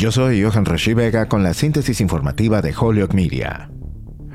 Yo soy Johan Rashi Vega con la síntesis informativa de Holyoke Media.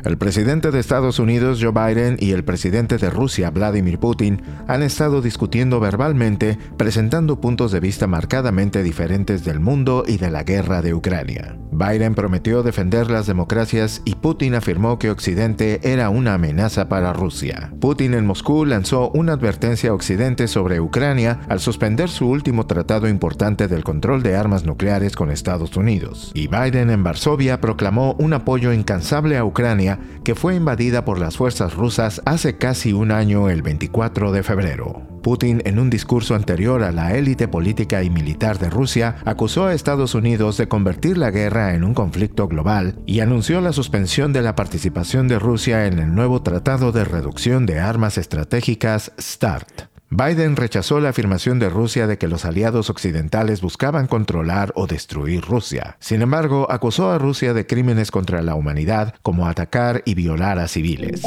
El presidente de Estados Unidos, Joe Biden, y el presidente de Rusia, Vladimir Putin, han estado discutiendo verbalmente, presentando puntos de vista marcadamente diferentes del mundo y de la guerra de Ucrania. Biden prometió defender las democracias y Putin afirmó que Occidente era una amenaza para Rusia. Putin en Moscú lanzó una advertencia a Occidente sobre Ucrania al suspender su último tratado importante del control de armas nucleares con Estados Unidos. Y Biden en Varsovia proclamó un apoyo incansable a Ucrania que fue invadida por las fuerzas rusas hace casi un año el 24 de febrero. Putin, en un discurso anterior a la élite política y militar de Rusia, acusó a Estados Unidos de convertir la guerra en un conflicto global y anunció la suspensión de la participación de Rusia en el nuevo Tratado de Reducción de Armas Estratégicas START. Biden rechazó la afirmación de Rusia de que los aliados occidentales buscaban controlar o destruir Rusia. Sin embargo, acusó a Rusia de crímenes contra la humanidad como atacar y violar a civiles.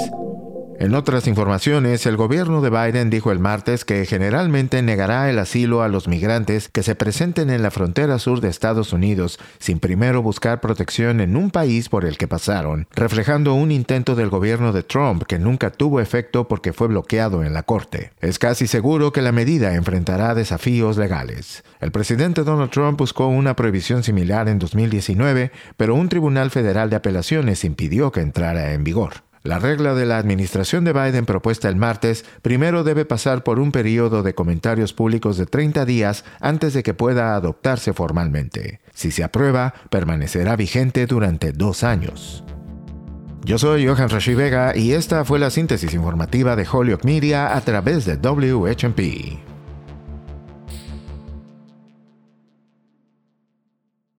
En otras informaciones, el gobierno de Biden dijo el martes que generalmente negará el asilo a los migrantes que se presenten en la frontera sur de Estados Unidos sin primero buscar protección en un país por el que pasaron, reflejando un intento del gobierno de Trump que nunca tuvo efecto porque fue bloqueado en la corte. Es casi seguro que la medida enfrentará desafíos legales. El presidente Donald Trump buscó una prohibición similar en 2019, pero un tribunal federal de apelaciones impidió que entrara en vigor. La regla de la administración de Biden propuesta el martes primero debe pasar por un periodo de comentarios públicos de 30 días antes de que pueda adoptarse formalmente. Si se aprueba, permanecerá vigente durante dos años. Yo soy Johan Rashi Vega y esta fue la síntesis informativa de Holyoke Media a través de WHMP.